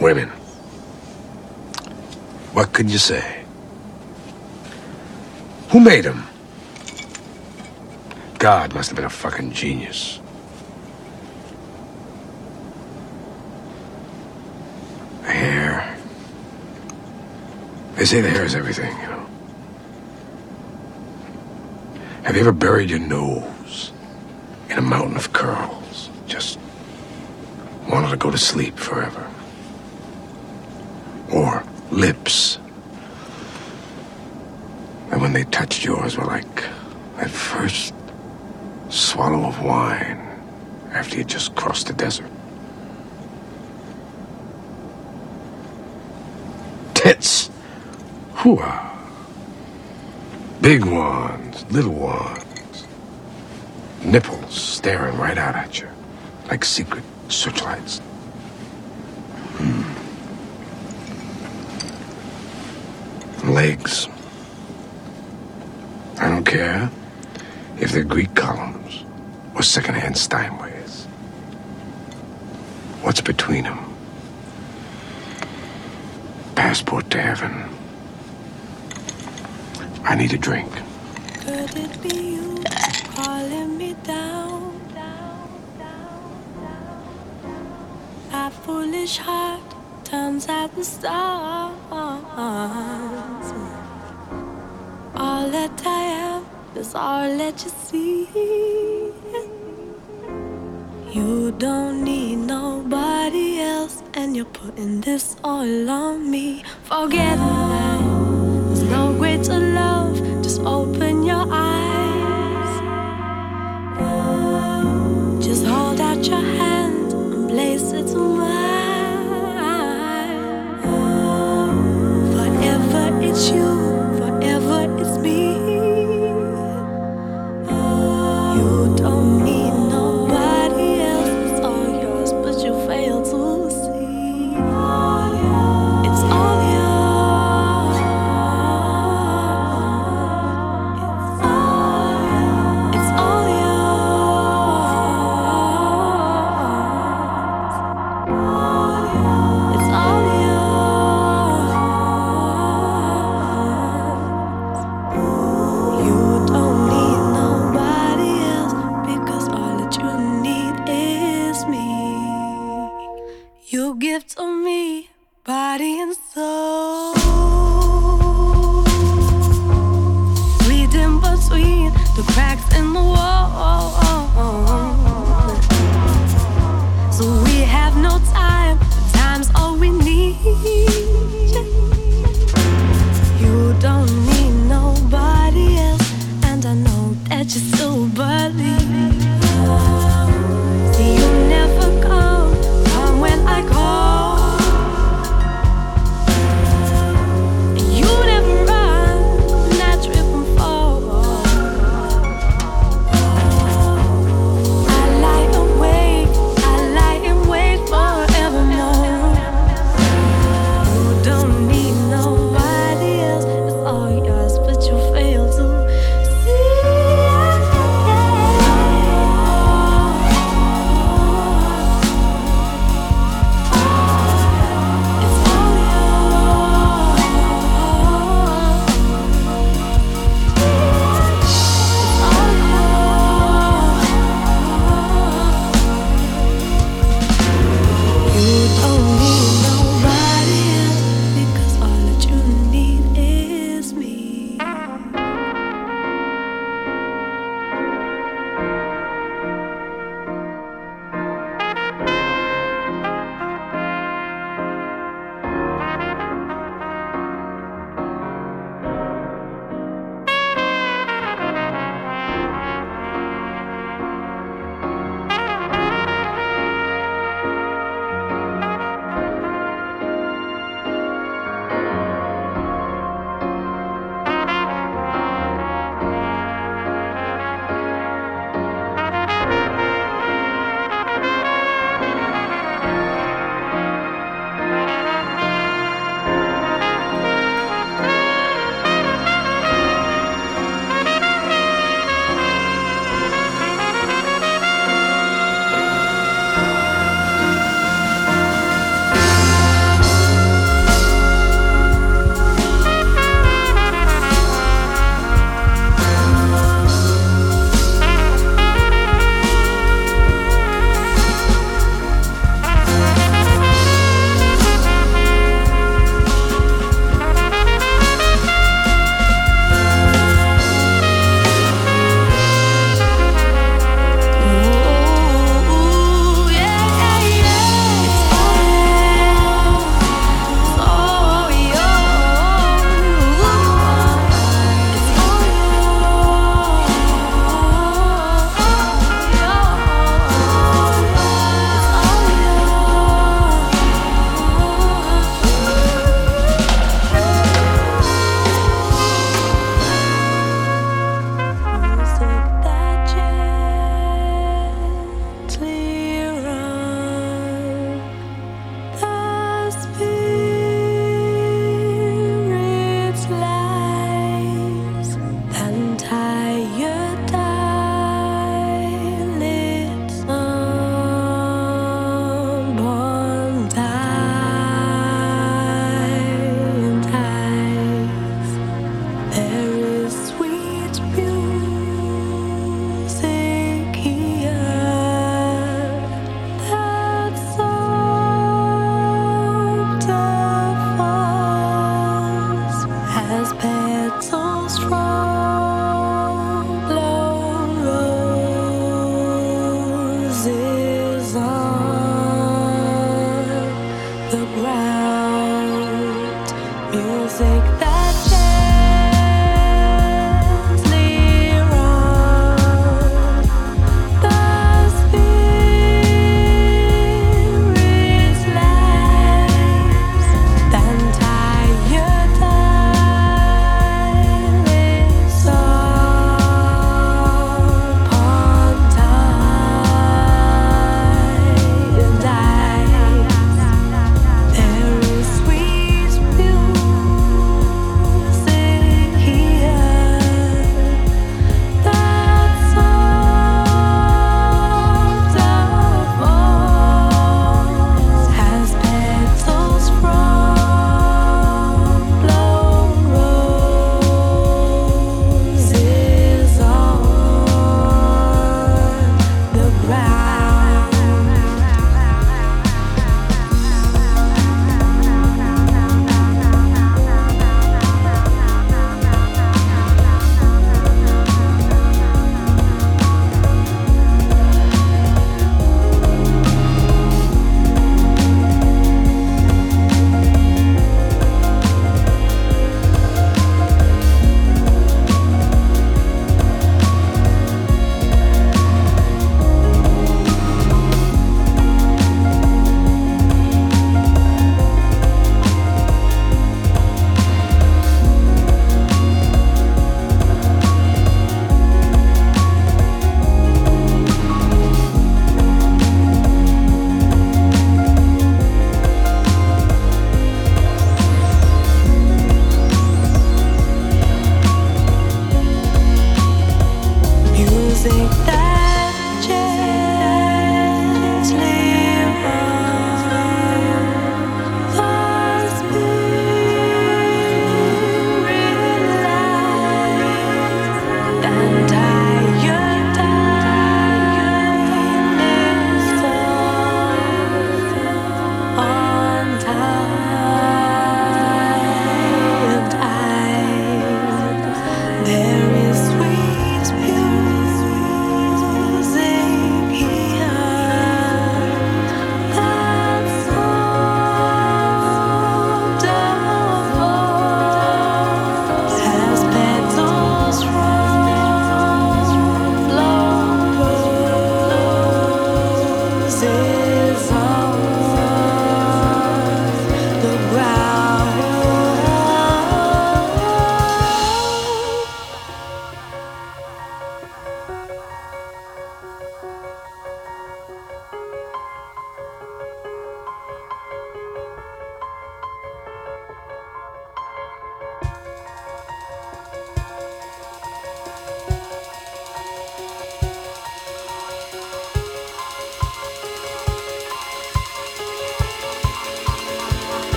Women. What can you say? Who made them? God must have been a fucking genius. Hair. They say the hair is everything, you know. Have you ever buried your nose in a mountain of curls? Just wanted to go to sleep forever. Or lips. And when they touched yours were like that first swallow of wine after you just crossed the desert. Tits. Hooah. Big ones, little ones. Nipples staring right out at you like secret searchlights. Legs. I don't care if they're Greek columns or secondhand Steinways. What's between them? Passport to heaven. I need a drink. Could it be you calling me down? My foolish heart turns at the. All that I am is all that you see. You don't need nobody else, and you're putting this all on me. Forget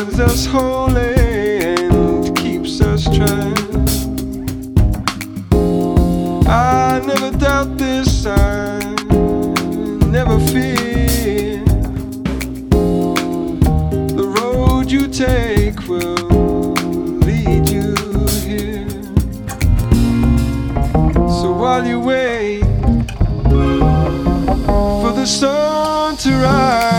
holds us holy and keeps us trying. I never doubt this sign, never fear. The road you take will. lead you here. So While you wait for the sun to rise.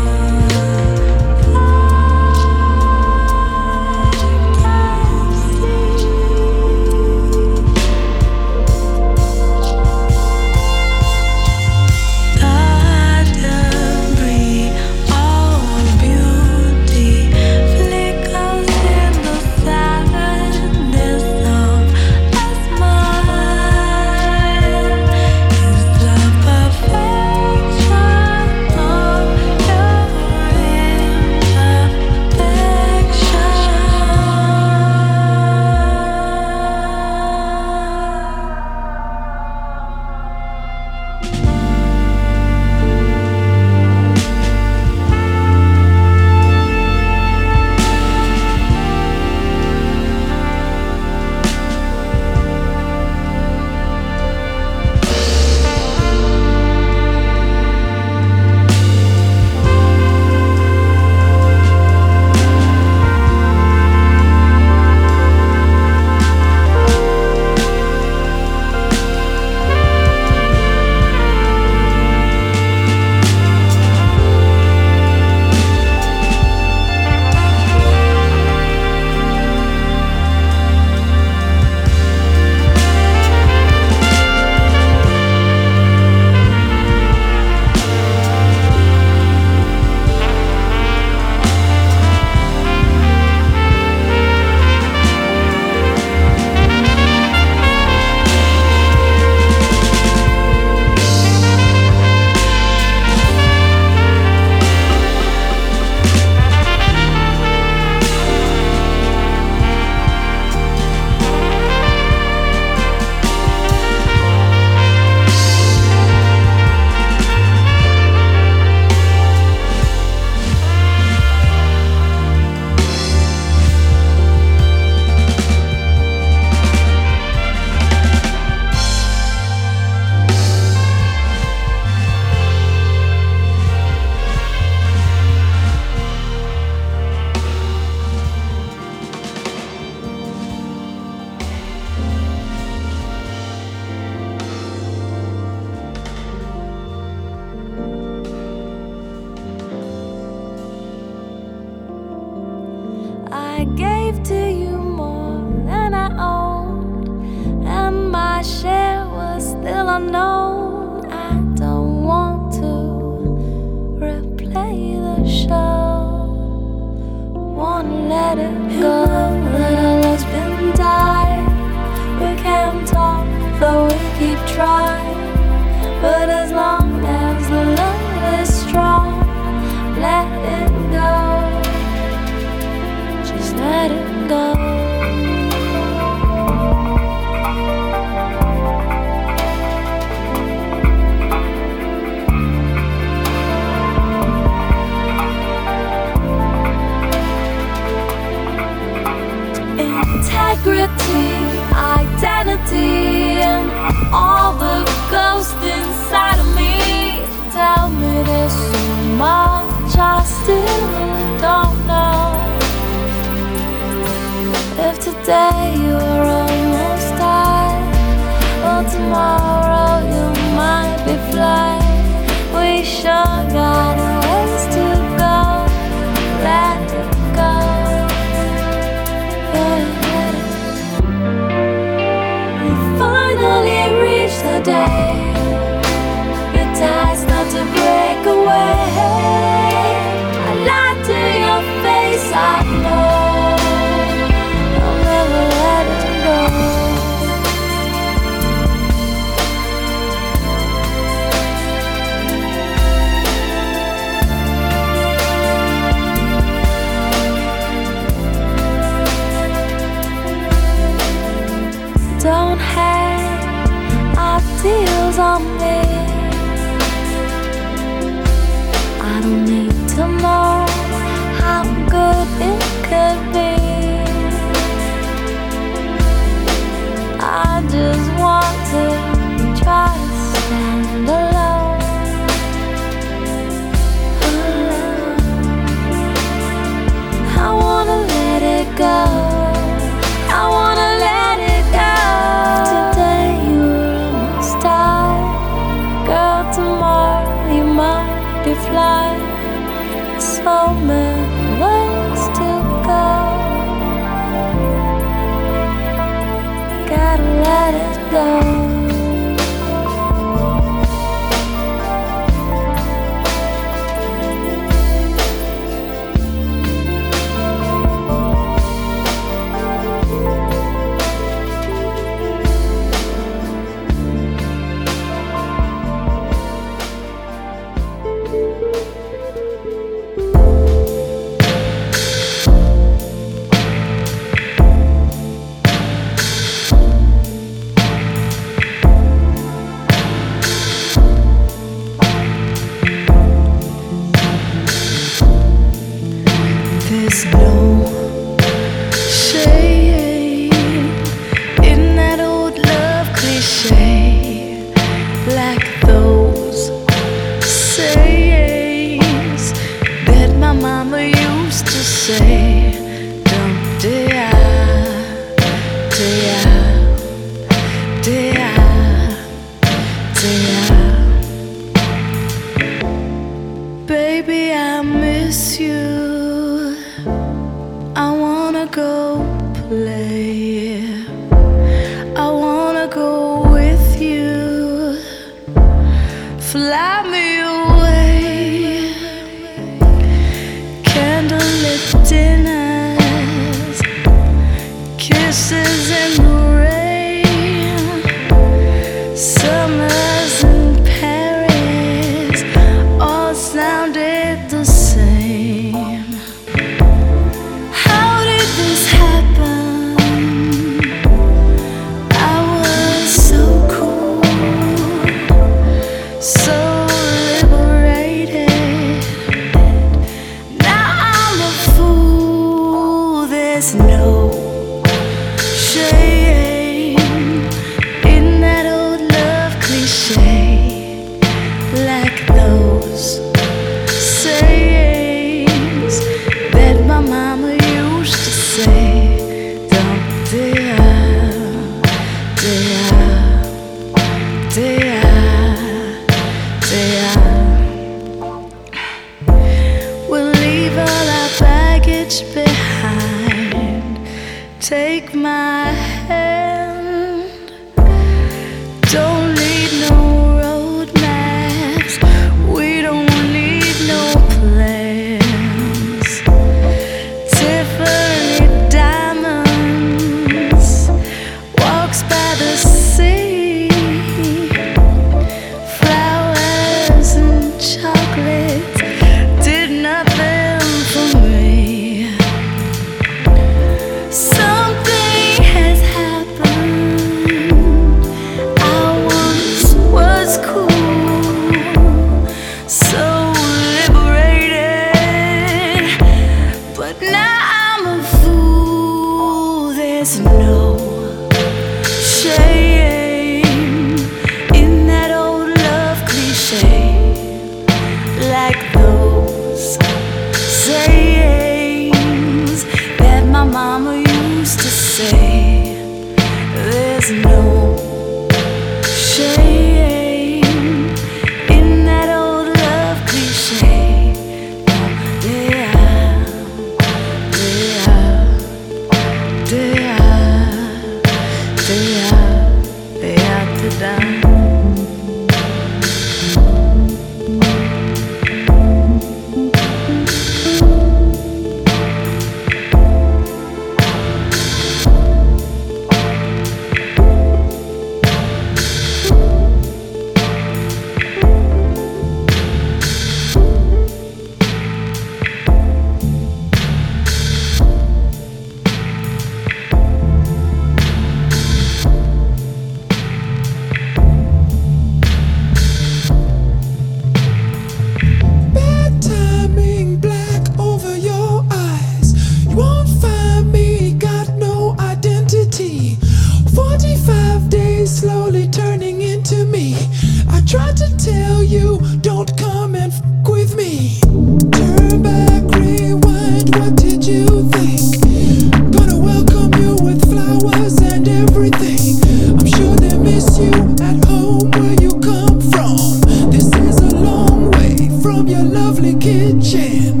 Your lovely kitchen.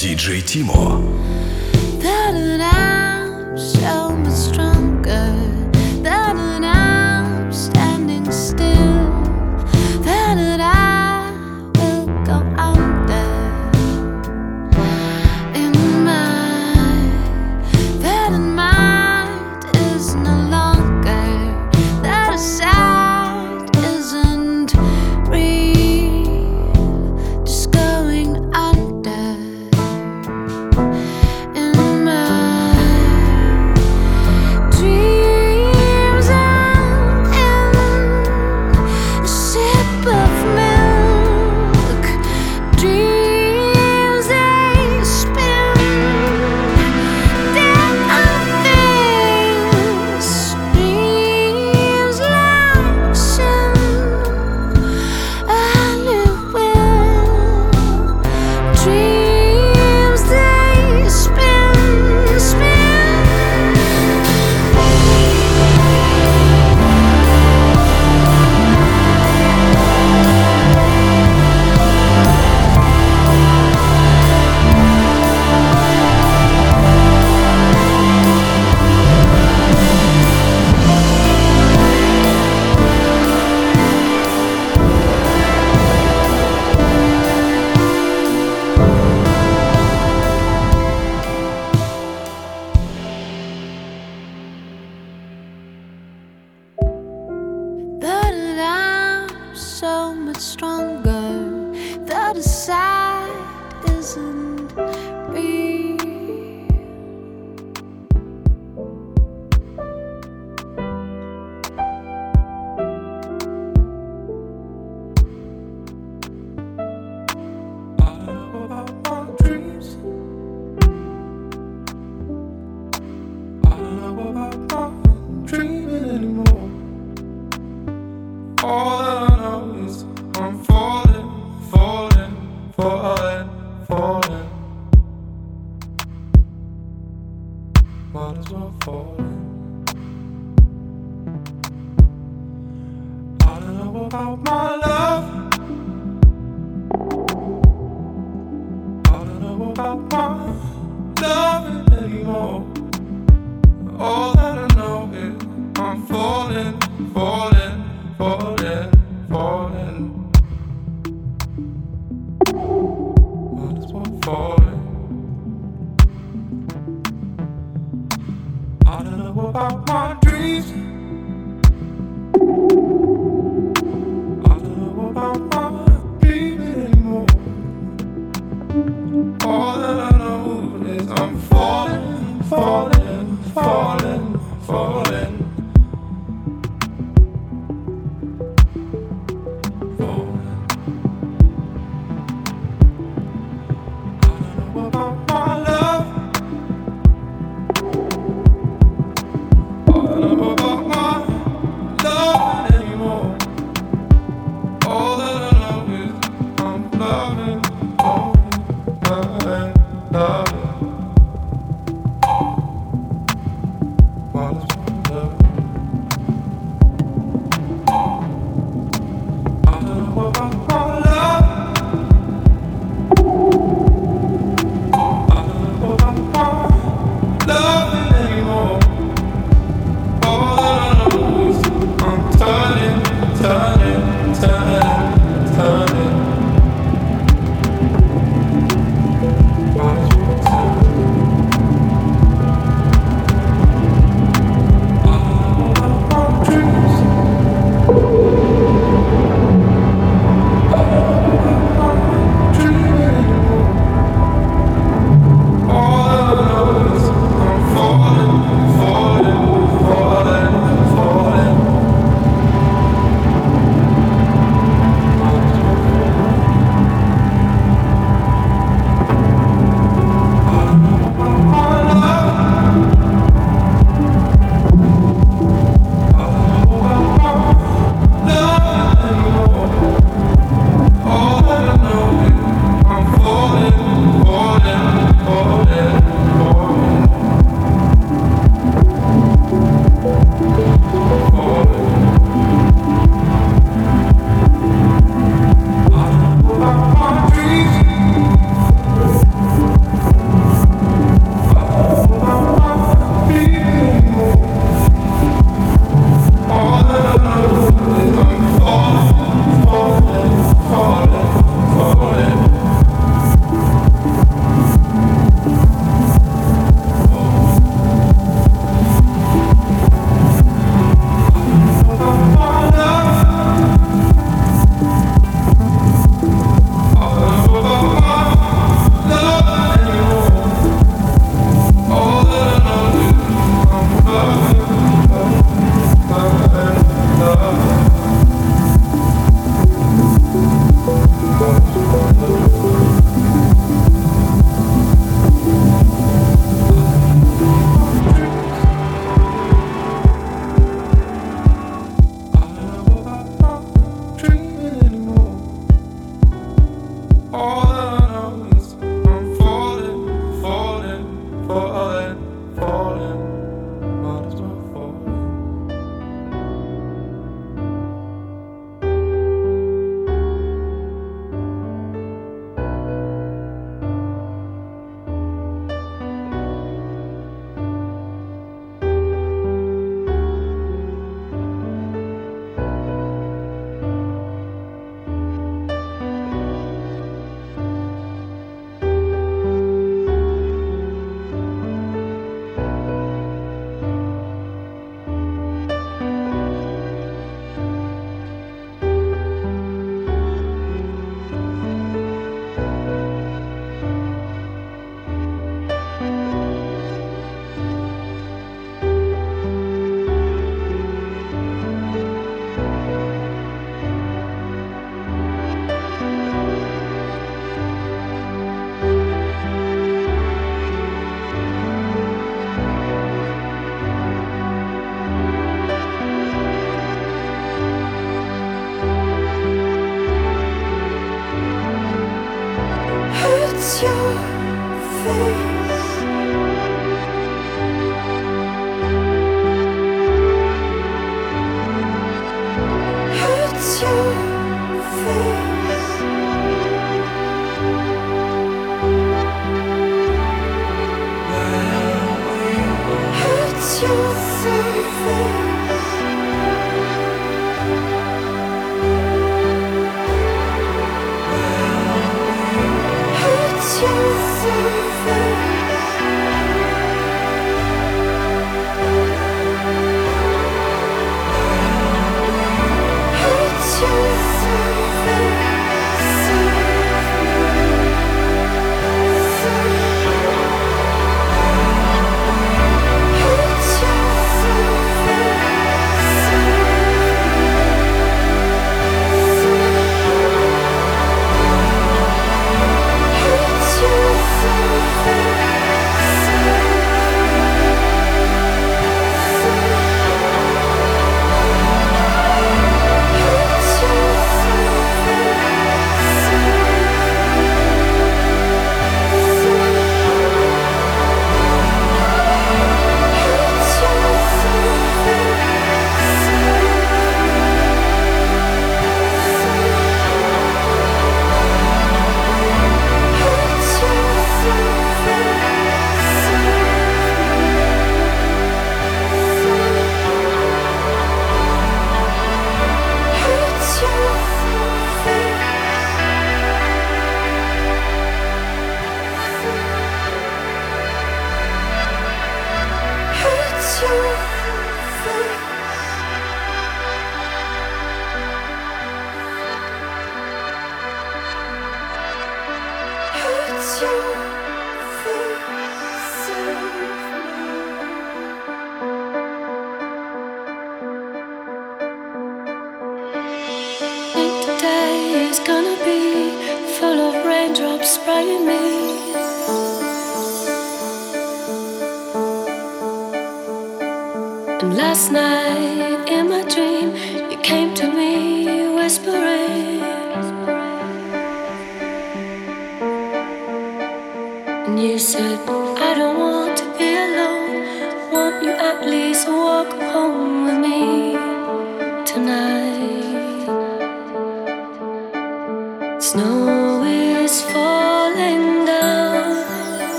Диджей Тимо. I'm.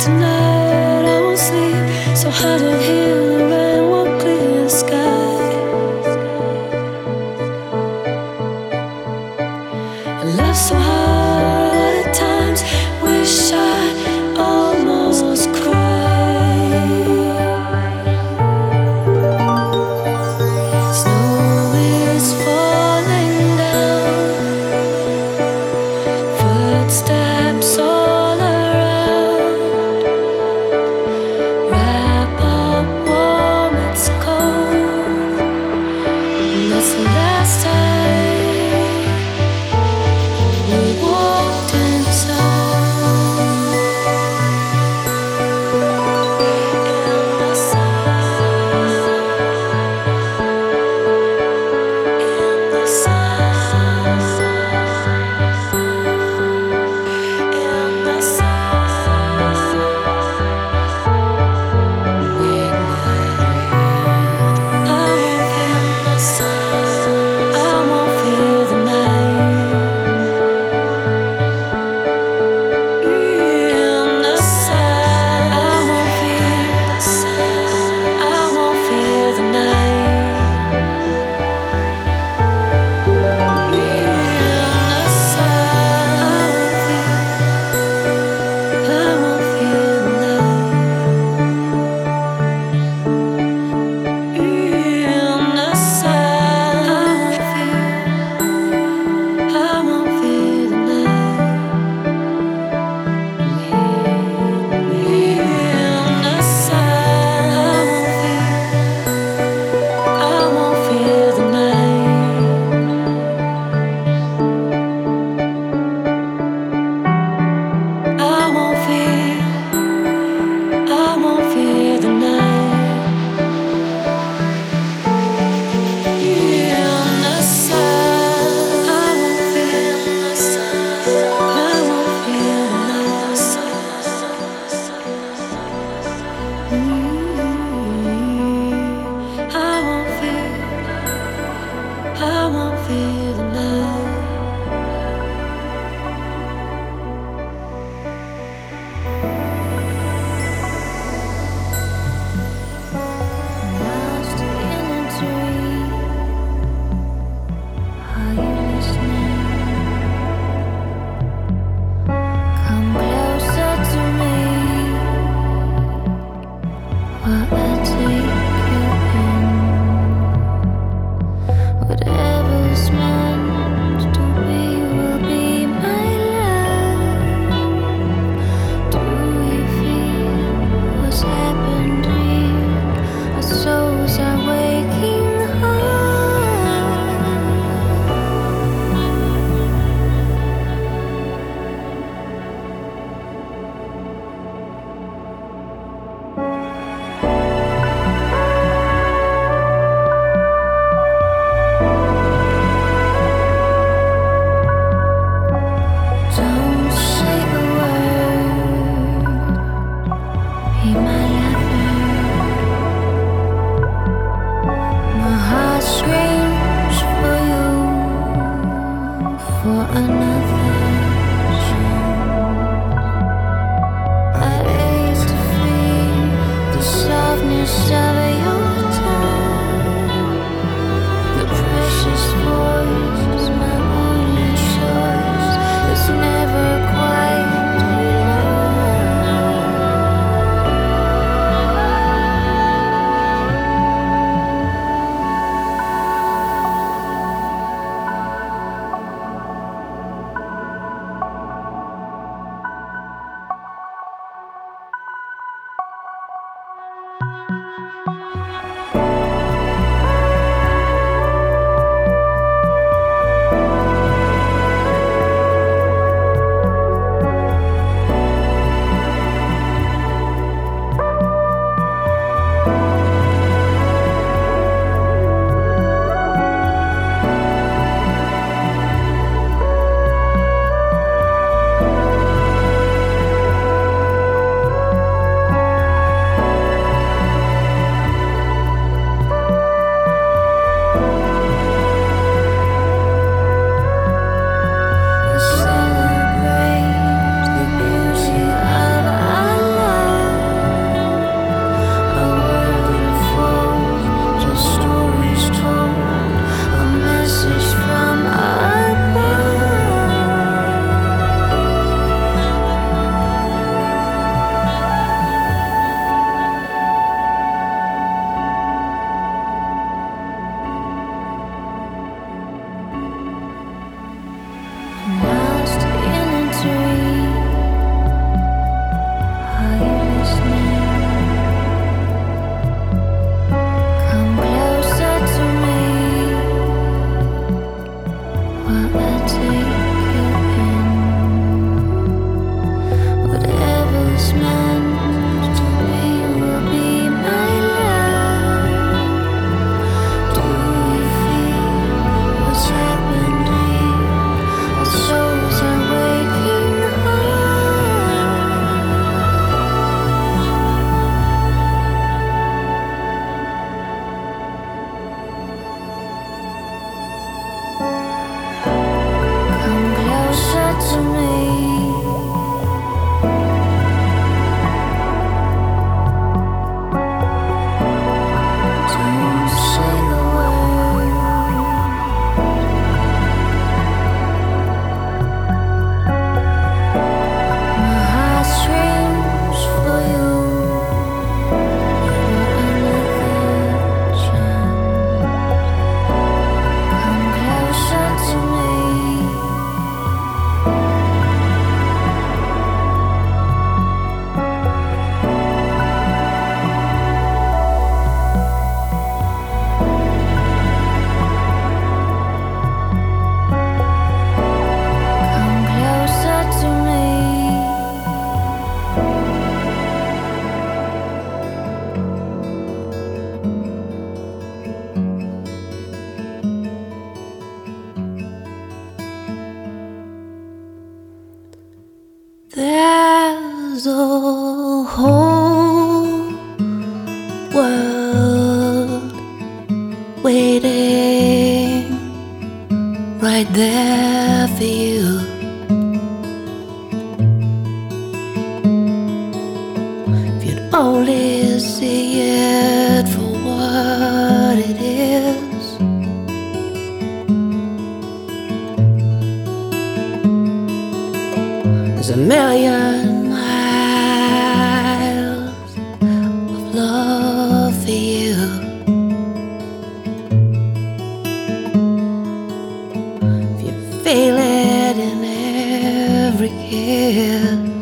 Tonight I won't sleep, so how to hear the rest. There feel it in every kiss.